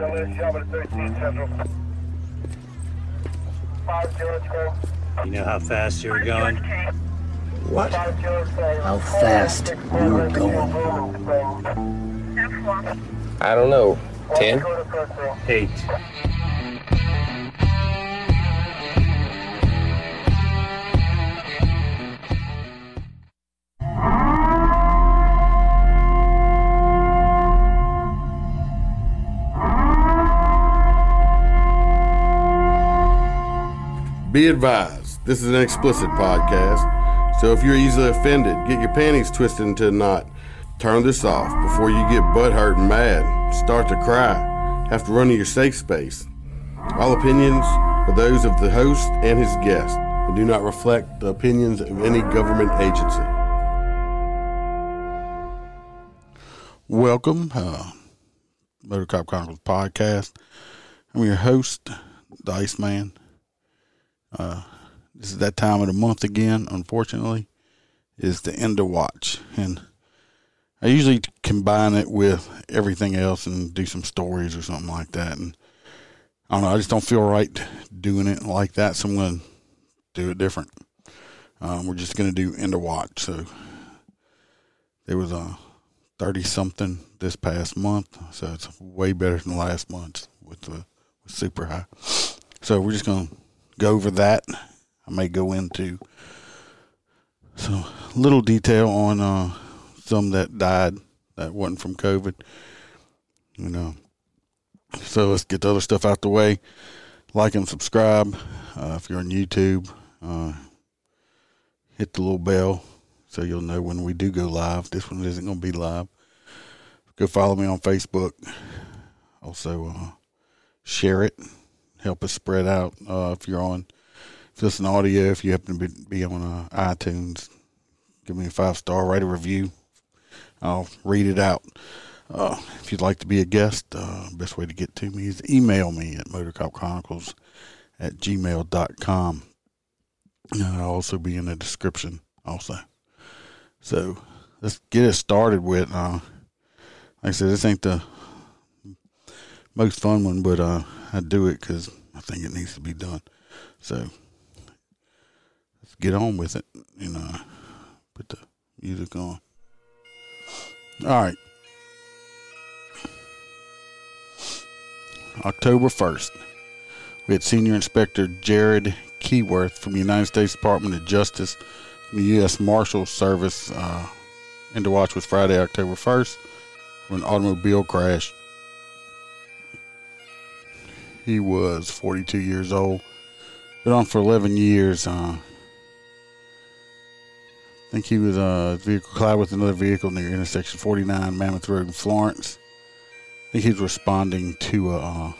You know how fast you were going? What? How fast you were going? I don't know. Ten? Eight. Be advised, this is an explicit podcast, so if you're easily offended, get your panties twisted into a knot. Turn this off before you get butthurt and mad, start to cry, have to run to your safe space. All opinions are those of the host and his guest and do not reflect the opinions of any government agency. Welcome, uh, Motor Cop Chronicles podcast. I'm your host, the Iceman. Uh, this is that time of the month again. Unfortunately, is the end of watch, and I usually combine it with everything else and do some stories or something like that. And I don't know, I just don't feel right doing it like that, so I'm going to do it different. Um, we're just going to do end of watch. So there was a thirty something this past month, so it's way better than last month with the with super high. So we're just going to go over that. I may go into some little detail on uh, some that died that wasn't from COVID. You know, so let's get the other stuff out the way. Like and subscribe uh, if you're on YouTube. Uh, hit the little bell so you'll know when we do go live. This one isn't going to be live. Go follow me on Facebook. Also, uh, share it help us spread out. Uh, if you're on, if it's an audio, if you happen to be, be on uh, iTunes, give me a five star, write a review. I'll read it out. Uh, if you'd like to be a guest, uh, best way to get to me is email me at motorcopchronicles at gmail.com. And I'll also be in the description also. So let's get it started with, uh, like I said, this ain't the most fun one, but uh, I do it because I think it needs to be done. So let's get on with it. You know, put the music on. All right. October 1st, we had Senior Inspector Jared Keyworth from the United States Department of Justice from the U.S. Marshal Service. Uh, into watch was Friday, October 1st, when an automobile crash he was 42 years old. Been on for 11 years. Uh, I think he was uh, vehicle collided with another vehicle near intersection 49 Mammoth Road in Florence. I think he was responding to uh,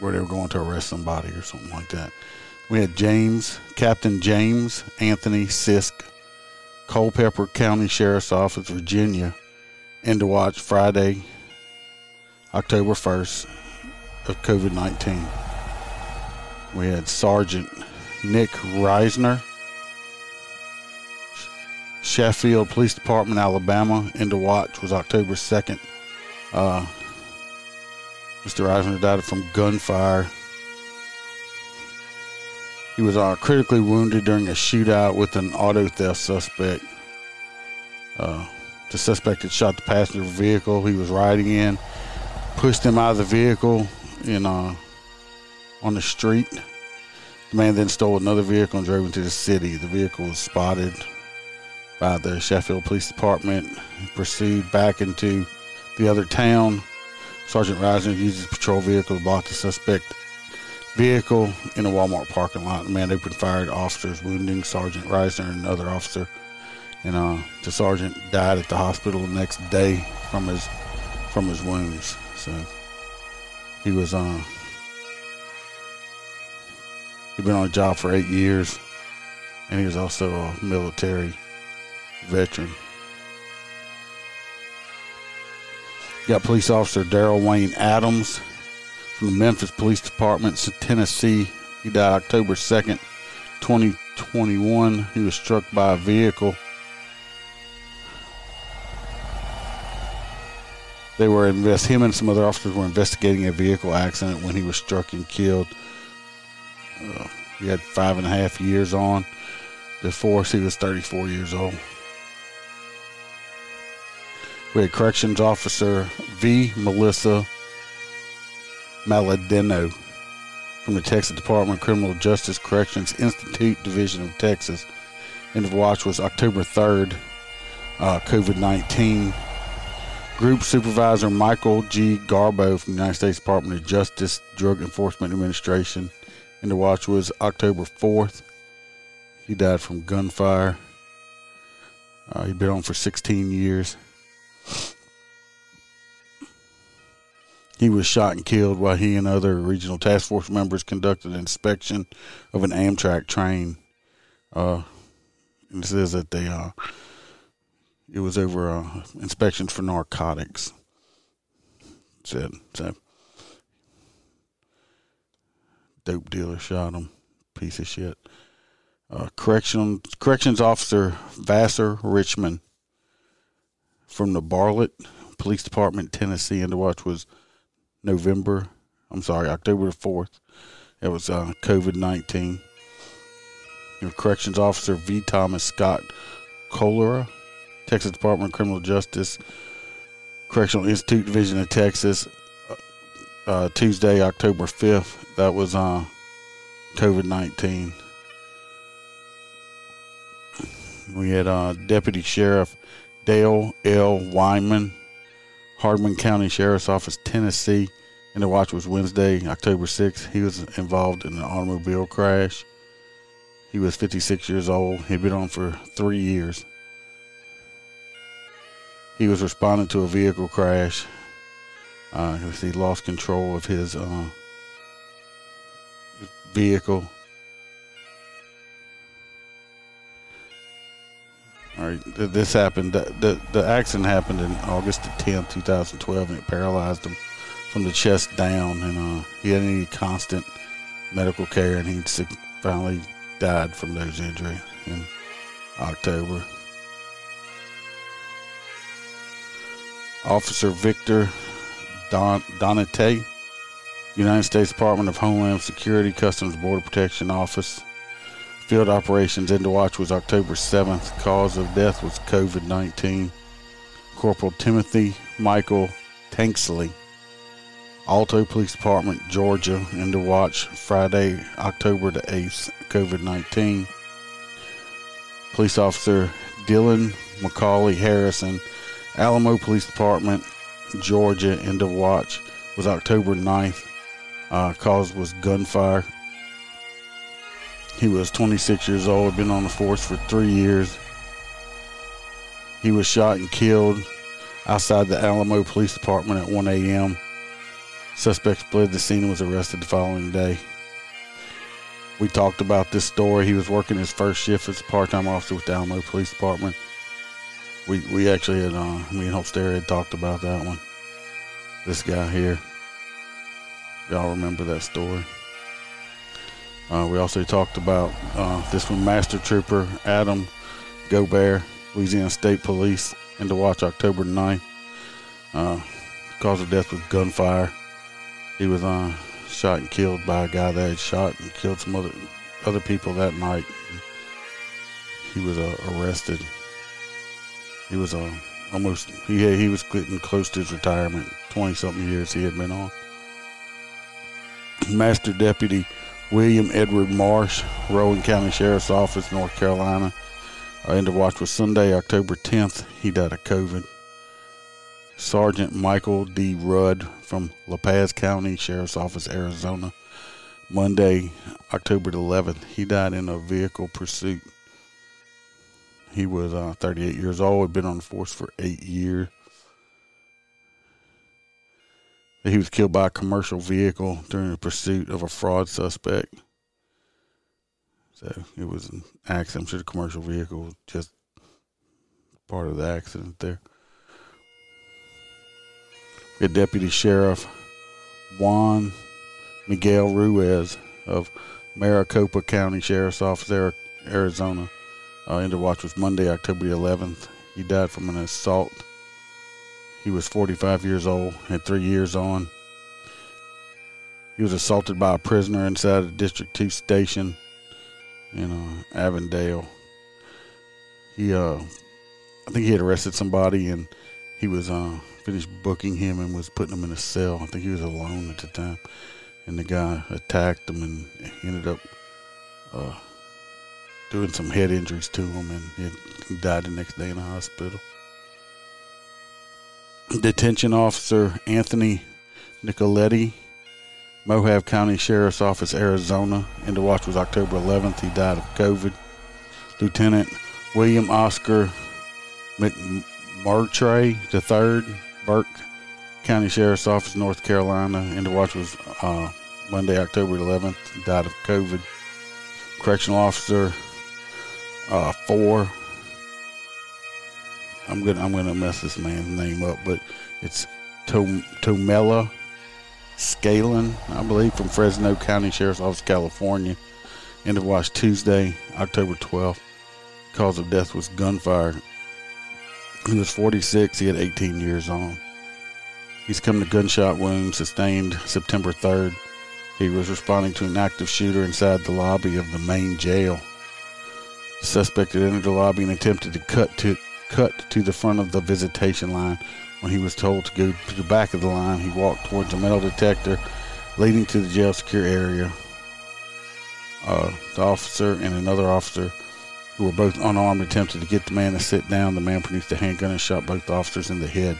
where they were going to arrest somebody or something like that. We had James, Captain James Anthony Sisk, Culpeper County Sheriff's Office, Virginia, into watch Friday, October 1st of COVID 19. We had Sergeant Nick Risner, Sheffield Police Department, Alabama, into watch was October 2nd. Uh, Mr. Risner died from gunfire. He was uh, critically wounded during a shootout with an auto theft suspect. Uh, the suspect had shot the passenger vehicle he was riding in pushed him out of the vehicle in uh, on the street. The man then stole another vehicle and drove into the city. The vehicle was spotted by the Sheffield Police Department. Pursued back into the other town. Sergeant Risner used his patrol vehicle to block the suspect vehicle in a Walmart parking lot. The man opened fire at officers, wounding Sergeant Risner and another officer. And uh, the sergeant died at the hospital the next day from his from his wounds. So he was uh, he'd been on a job for eight years, and he was also a military veteran. got police officer Daryl Wayne Adams from the Memphis Police Department, Tennessee. He died October 2nd, 2021. He was struck by a vehicle. They were invest him and some other officers were investigating a vehicle accident when he was struck and killed. Uh, he had five and a half years on the force. He was 34 years old. We had corrections officer V. Melissa Maladeno from the Texas Department of Criminal Justice Corrections Institute Division of Texas. End of watch was October 3rd, uh, COVID 19. Group Supervisor Michael G. Garbo from the United States Department of Justice Drug Enforcement Administration. End of watch was October 4th. He died from gunfire. Uh, he'd been on for 16 years. He was shot and killed while he and other regional task force members conducted an inspection of an Amtrak train. Uh, and it says that they uh, it was over uh, inspections for narcotics. Said so. Dope dealer shot him. Piece of shit. Uh, correction corrections officer Vassar Richmond from the Bartlett Police Department, Tennessee, and the watch was November. I'm sorry, October the fourth. It was uh, COVID nineteen. Corrections Officer V. Thomas Scott Cholera, Texas Department of Criminal Justice, Correctional Institute Division of Texas, uh, uh Tuesday, October fifth. That was uh, COVID nineteen. We had uh, Deputy Sheriff Dale L. Wyman Hardeman County Sheriff's Office, Tennessee. And the watch was Wednesday, October 6th. He was involved in an automobile crash. He was 56 years old. He'd been on for three years. He was responding to a vehicle crash. Uh, he lost control of his uh, vehicle All right, this happened. The, the, the accident happened in August the 10th, 2012, and it paralyzed him from the chest down. And uh, he had any constant medical care, and he finally died from those injuries in October. Officer Victor Don, Donate, United States Department of Homeland Security, Customs Border Protection Office Field operations into watch was October 7th. Cause of death was COVID 19. Corporal Timothy Michael Tanksley, Alto Police Department, Georgia, into watch Friday, October the 8th, COVID 19. Police Officer Dylan McCauley Harrison, Alamo Police Department, Georgia, into watch was October 9th. Uh, cause was gunfire. He was 26 years old, been on the force for three years. He was shot and killed outside the Alamo Police Department at 1 a.m. Suspect fled the scene and was arrested the following day. We talked about this story. He was working his first shift as a part-time officer with the Alamo Police Department. We we actually had uh, me and Holster had talked about that one. This guy here. Y'all remember that story? Uh, we also talked about uh, this one, Master Trooper Adam Gaubert, Louisiana State Police, into watch October 9th. Uh, cause of death was gunfire. He was uh, shot and killed by a guy that had shot and killed some other other people that night. He was uh, arrested. He was uh, almost he he was getting close to his retirement. Twenty something years he had been on. Master Deputy William Edward Marsh, Rowan County Sheriff's Office, North Carolina. Uh, end of watch was Sunday, October 10th. He died of COVID. Sergeant Michael D. Rudd from La Paz County Sheriff's Office, Arizona. Monday, October 11th, he died in a vehicle pursuit. He was uh, 38 years old, had been on the force for eight years. He was killed by a commercial vehicle during the pursuit of a fraud suspect. So it was an accident. I'm sure the commercial vehicle was just part of the accident there. The deputy sheriff Juan Miguel Ruiz of Maricopa County Sheriff's Office, Arizona. Uh, into watch was Monday, October 11th. He died from an assault. He was 45 years old, had three years on. He was assaulted by a prisoner inside a District 2 station in uh, Avondale. He, uh, I think he had arrested somebody and he was uh, finished booking him and was putting him in a cell. I think he was alone at the time, and the guy attacked him and ended up uh, doing some head injuries to him, and he died the next day in the hospital. Detention officer Anthony Nicoletti, Mohave County Sheriff's Office, Arizona. And the watch was October 11th. He died of COVID. Lieutenant William Oscar McMurtry III, Burke County Sheriff's Office, North Carolina. And the watch was uh, Monday, October 11th. He died of COVID. Correctional Officer uh, 4 I'm gonna I'm gonna mess this man's name up, but it's Tom, Tomela Scalen, I believe, from Fresno County Sheriff's Office, California. End of watch Tuesday, October 12th. Cause of death was gunfire. He was 46. He had 18 years on. He's come to gunshot wound sustained September 3rd. He was responding to an active shooter inside the lobby of the main jail. The suspect had entered the lobby and attempted to cut to cut to the front of the visitation line. When he was told to go to the back of the line, he walked towards a metal detector leading to the jail secure area. Uh, the officer and another officer, who were both unarmed, attempted to get the man to sit down. The man produced a handgun and shot both officers in the head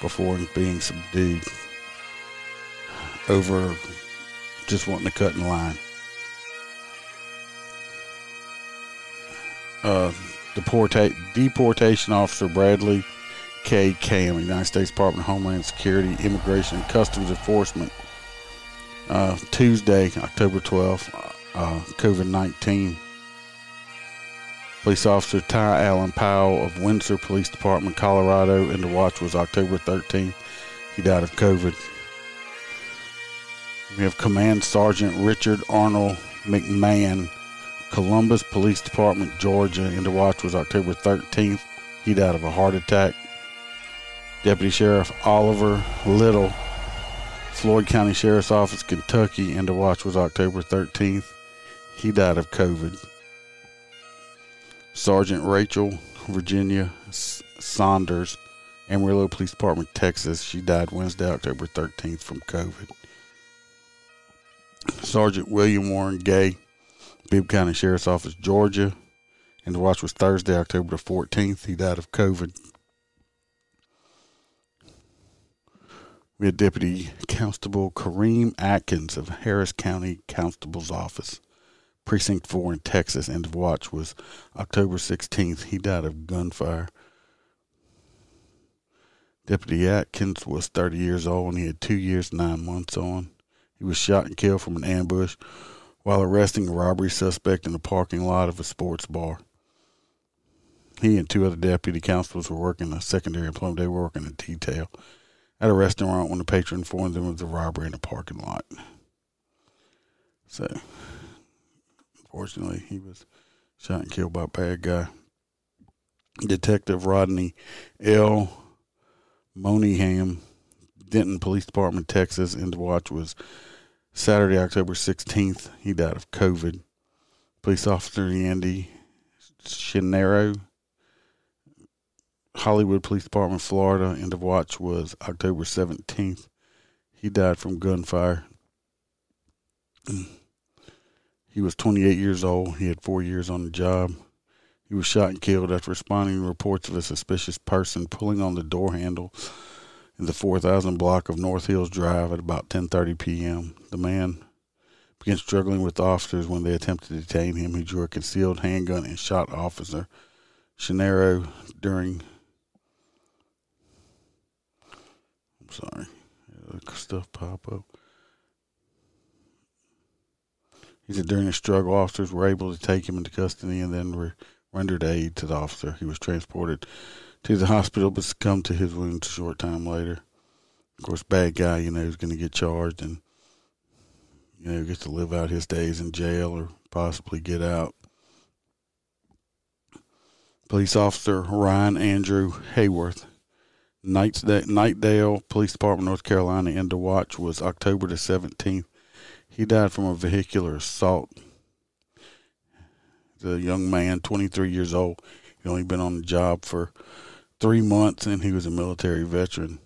before being subdued over just wanting to cut in line. Uh, Deporta- deportation officer Bradley K. Cam, United States Department of Homeland Security, Immigration and Customs Enforcement. Uh, Tuesday, October 12th, uh, COVID 19. Police Officer Ty Allen Powell of Windsor Police Department, Colorado, and the watch was October 13th. He died of COVID. We have Command Sergeant Richard Arnold McMahon Columbus Police Department, Georgia, and the watch was October 13th. He died of a heart attack. Deputy Sheriff Oliver Little, Floyd County Sheriff's Office, Kentucky, and the watch was October 13th. He died of COVID. Sergeant Rachel Virginia Saunders, Amarillo Police Department, Texas. She died Wednesday, October 13th from COVID. Sergeant William Warren Gay, Bibb County Sheriff's Office, Georgia. And the watch was Thursday, October the 14th. He died of COVID. We had Deputy Constable Kareem Atkins of Harris County Constable's Office, Precinct 4 in Texas. End of watch was October 16th. He died of gunfire. Deputy Atkins was 30 years old and he had two years, nine months on. He was shot and killed from an ambush while arresting a robbery suspect in the parking lot of a sports bar. He and two other deputy constables were working a secondary employment. They were working a detail at a restaurant when the patron informed them of the robbery in the parking lot. So, unfortunately, he was shot and killed by a bad guy. Detective Rodney L. Moneyham, Denton Police Department, Texas, and the watch was Saturday, October 16th, he died of COVID. Police Officer Andy Shinero, Hollywood Police Department, Florida, end of watch was October 17th. He died from gunfire. He was 28 years old. He had four years on the job. He was shot and killed after responding to reports of a suspicious person pulling on the door handle in the 4000 block of North Hills Drive at about 10:30 p.m. The man began struggling with officers when they attempted to detain him. He drew a concealed handgun and shot Officer Shenaro during. I'm sorry, uh, stuff pop up. He said during the struggle, officers were able to take him into custody and then re- rendered aid to the officer. He was transported to the hospital but succumbed to his wounds a short time later. Of course, bad guy, you know, is going to get charged and, you know, gets to live out his days in jail or possibly get out. Police Officer Ryan Andrew Hayworth, Knightdale Police Department, North Carolina, end of watch was October the 17th. He died from a vehicular assault. The young man, 23 years old. He'd only been on the job for three months and he was a military veteran.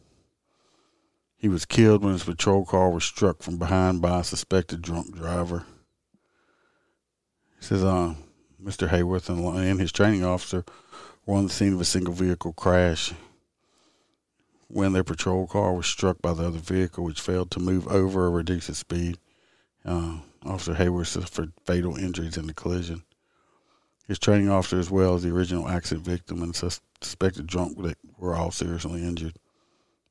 He was killed when his patrol car was struck from behind by a suspected drunk driver. He says, uh, Mr. Hayworth and his training officer were on the scene of a single vehicle crash when their patrol car was struck by the other vehicle, which failed to move over or reduce its speed. Uh, officer Hayworth suffered fatal injuries in the collision. His training officer, as well as the original accident victim and suspected drunk, were all seriously injured.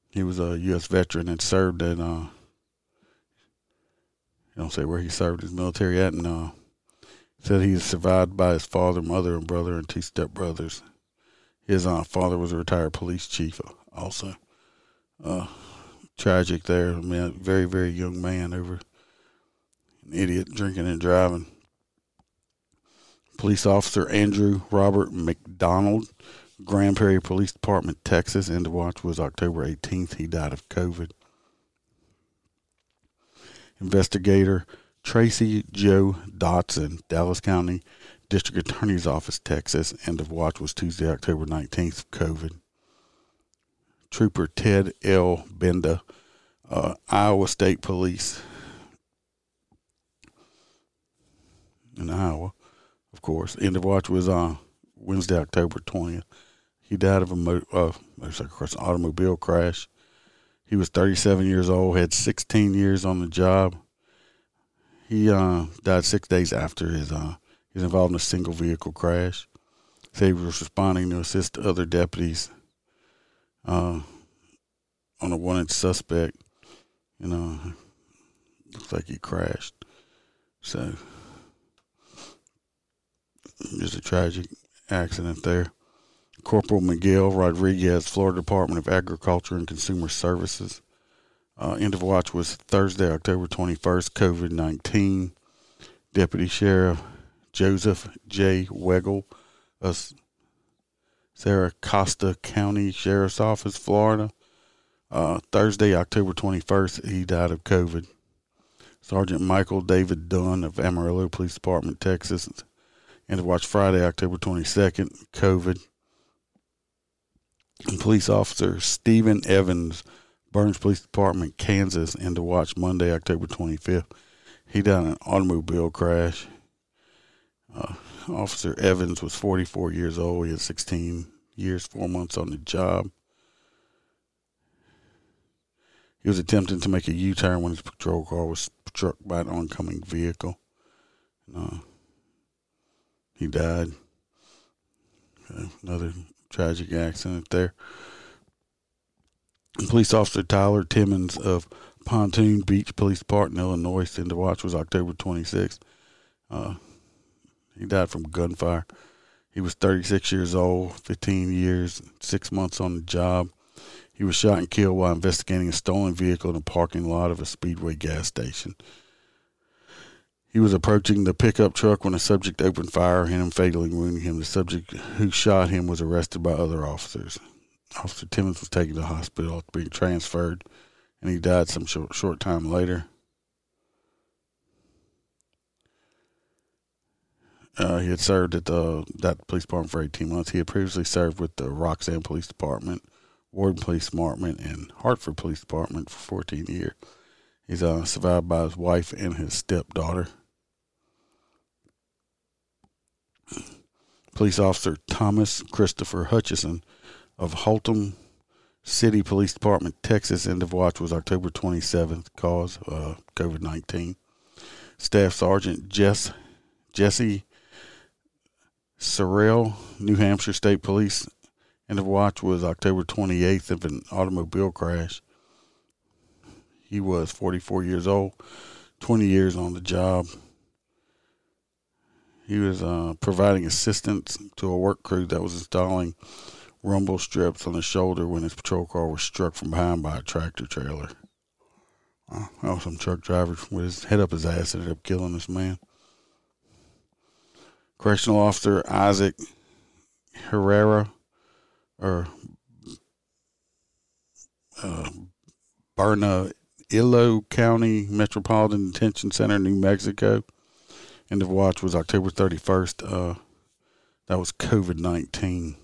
He was a U.S. veteran and served at, uh, I don't say where he served his military at, and uh, said he is survived by his father, mother, and brother, and two stepbrothers. His uh, father was a retired police chief, uh, also. Uh, tragic there. I mean, very, very young man over an idiot drinking and driving. Police officer Andrew Robert McDonald, Grand Prairie Police Department, Texas. End of watch was October 18th. He died of COVID. Investigator Tracy Joe Dotson, Dallas County District Attorney's Office, Texas. End of watch was Tuesday, October 19th, COVID. Trooper Ted L. Benda, uh, Iowa State Police in Iowa, course. End of watch was on uh, Wednesday, October 20th. He died of a mo- uh, motorcycle automobile crash. He was 37 years old, had 16 years on the job. He uh, died six days after his uh, he was involved in a single vehicle crash. Said he was responding to assist other deputies uh, on a wanted suspect. You know, looks like he crashed. So just a tragic accident there. Corporal Miguel Rodriguez, Florida Department of Agriculture and Consumer Services. Uh, end of watch was Thursday, October 21st, COVID 19. Deputy Sheriff Joseph J. Wegel, of Sarah Costa County Sheriff's Office, Florida. Uh, Thursday, October 21st, he died of COVID. Sergeant Michael David Dunn of Amarillo Police Department, Texas, and to watch Friday, October 22nd, COVID. And police officer Stephen Evans, Burns Police Department, Kansas, and to watch Monday, October 25th. He died in an automobile crash. Uh, officer Evans was 44 years old. He had 16 years, four months on the job. He was attempting to make a U turn when his patrol car was struck by an oncoming vehicle. Uh, he died. Another tragic accident there. Police Officer Tyler Timmons of Pontoon Beach Police Department, Illinois, into watch was October 26th. Uh, he died from gunfire. He was 36 years old, 15 years, six months on the job. He was shot and killed while investigating a stolen vehicle in a parking lot of a Speedway gas station. He was approaching the pickup truck when a subject opened fire, hitting him, fatally wounding him. The subject who shot him was arrested by other officers. Officer Timmons was taken to hospital after being transferred, and he died some short, short time later. Uh, he had served at the, that police department for 18 months. He had previously served with the Roxana Police Department, Ward Police Department, and Hartford Police Department for 14 years. He's uh, survived by his wife and his stepdaughter. Police Officer Thomas Christopher Hutchison of Haltom City Police Department, Texas, end of watch was October 27th, cause uh, COVID 19. Staff Sergeant Jess Jesse Sorrell, New Hampshire State Police. End of watch was October 28th of an automobile crash. He was 44 years old, 20 years on the job. He was uh, providing assistance to a work crew that was installing rumble strips on the shoulder when his patrol car was struck from behind by a tractor trailer. Uh, oh, some truck driver with his head up his ass ended up killing this man. Correctional Officer Isaac Herrera, or uh, Bernalillo County Metropolitan Detention Center, New Mexico. End of watch was October 31st. Uh, that was COVID 19.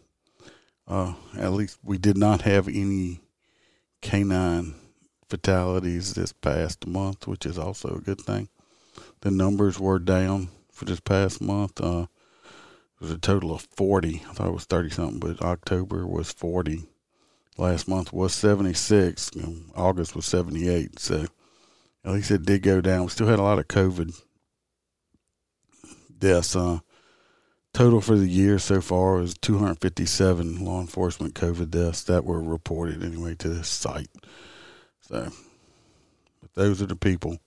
Uh, at least we did not have any canine fatalities this past month, which is also a good thing. The numbers were down for this past month. Uh, it was a total of 40. I thought it was 30 something, but October was 40. Last month was 76. You August was 78. So at least it did go down. We still had a lot of COVID deaths. Uh, total for the year so far is 257 law enforcement COVID deaths that were reported anyway to this site. So, but those are the people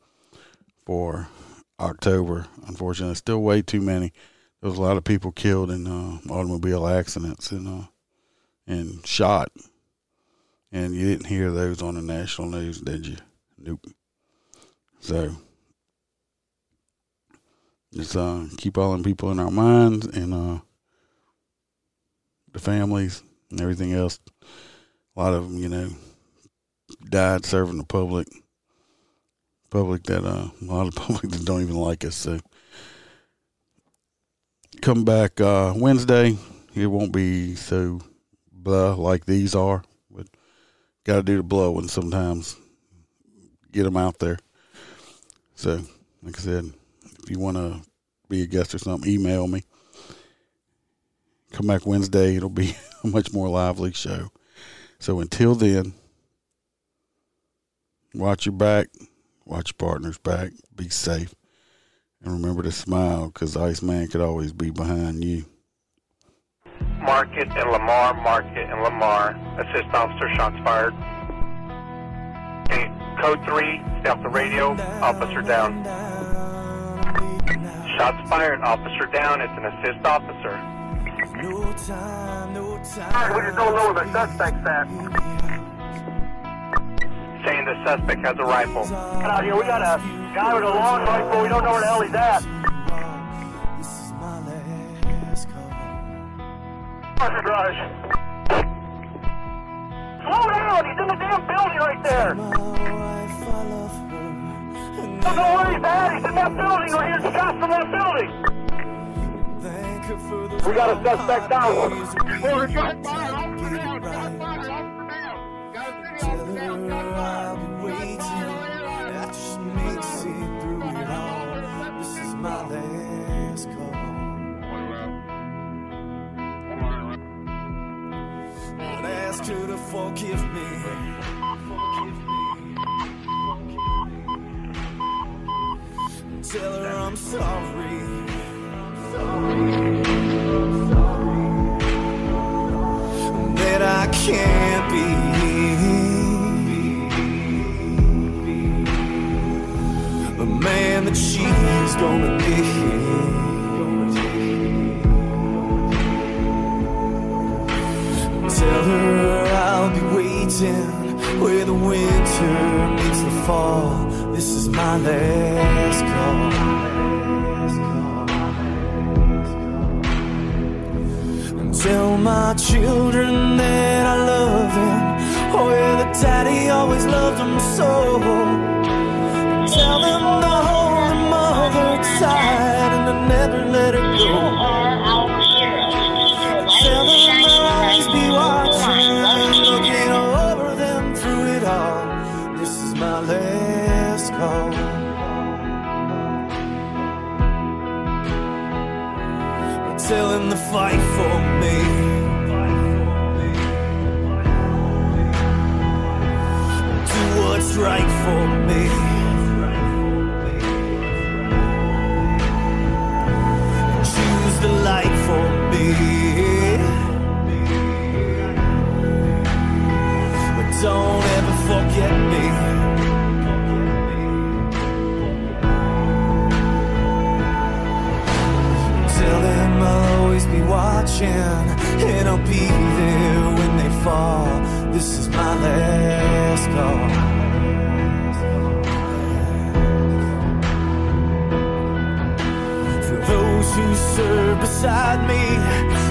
for October. Unfortunately, still way too many. There was a lot of people killed in uh, automobile accidents and uh, and shot, and you didn't hear those on the national news, did you? Nope. So just uh, keep all them people in our minds and uh, the families and everything else. A lot of them, you know, died serving the public. Public that uh, a lot of public that don't even like us. So come back uh, Wednesday. It won't be so blah like these are, got to do the blowing sometimes. Get them out there. So, like I said, if you want to be a guest or something, email me. Come back Wednesday. It'll be a much more lively show. So until then, watch your back, watch your partner's back, be safe, and remember to smile because Iceman could always be behind you. Market and Lamar, Market and Lamar. Assist officer, shots fired. Okay, code 3, stay off the radio, officer down. Shots fired, officer down, it's an assist officer. No time, no time. We just don't know where the suspect's at. Saying the suspect has a rifle. Get out here, we got a guy with a long rifle, we don't know where the hell he's at. Officer Rush. Slow down, he's in the damn building right there. My wife, I love her. And I don't where he's at, he's in that building, we're hearing shots from that building. thank her for the We got a suspect down. ways we Well, forgive me. Tell her I'm sorry. Who serve beside me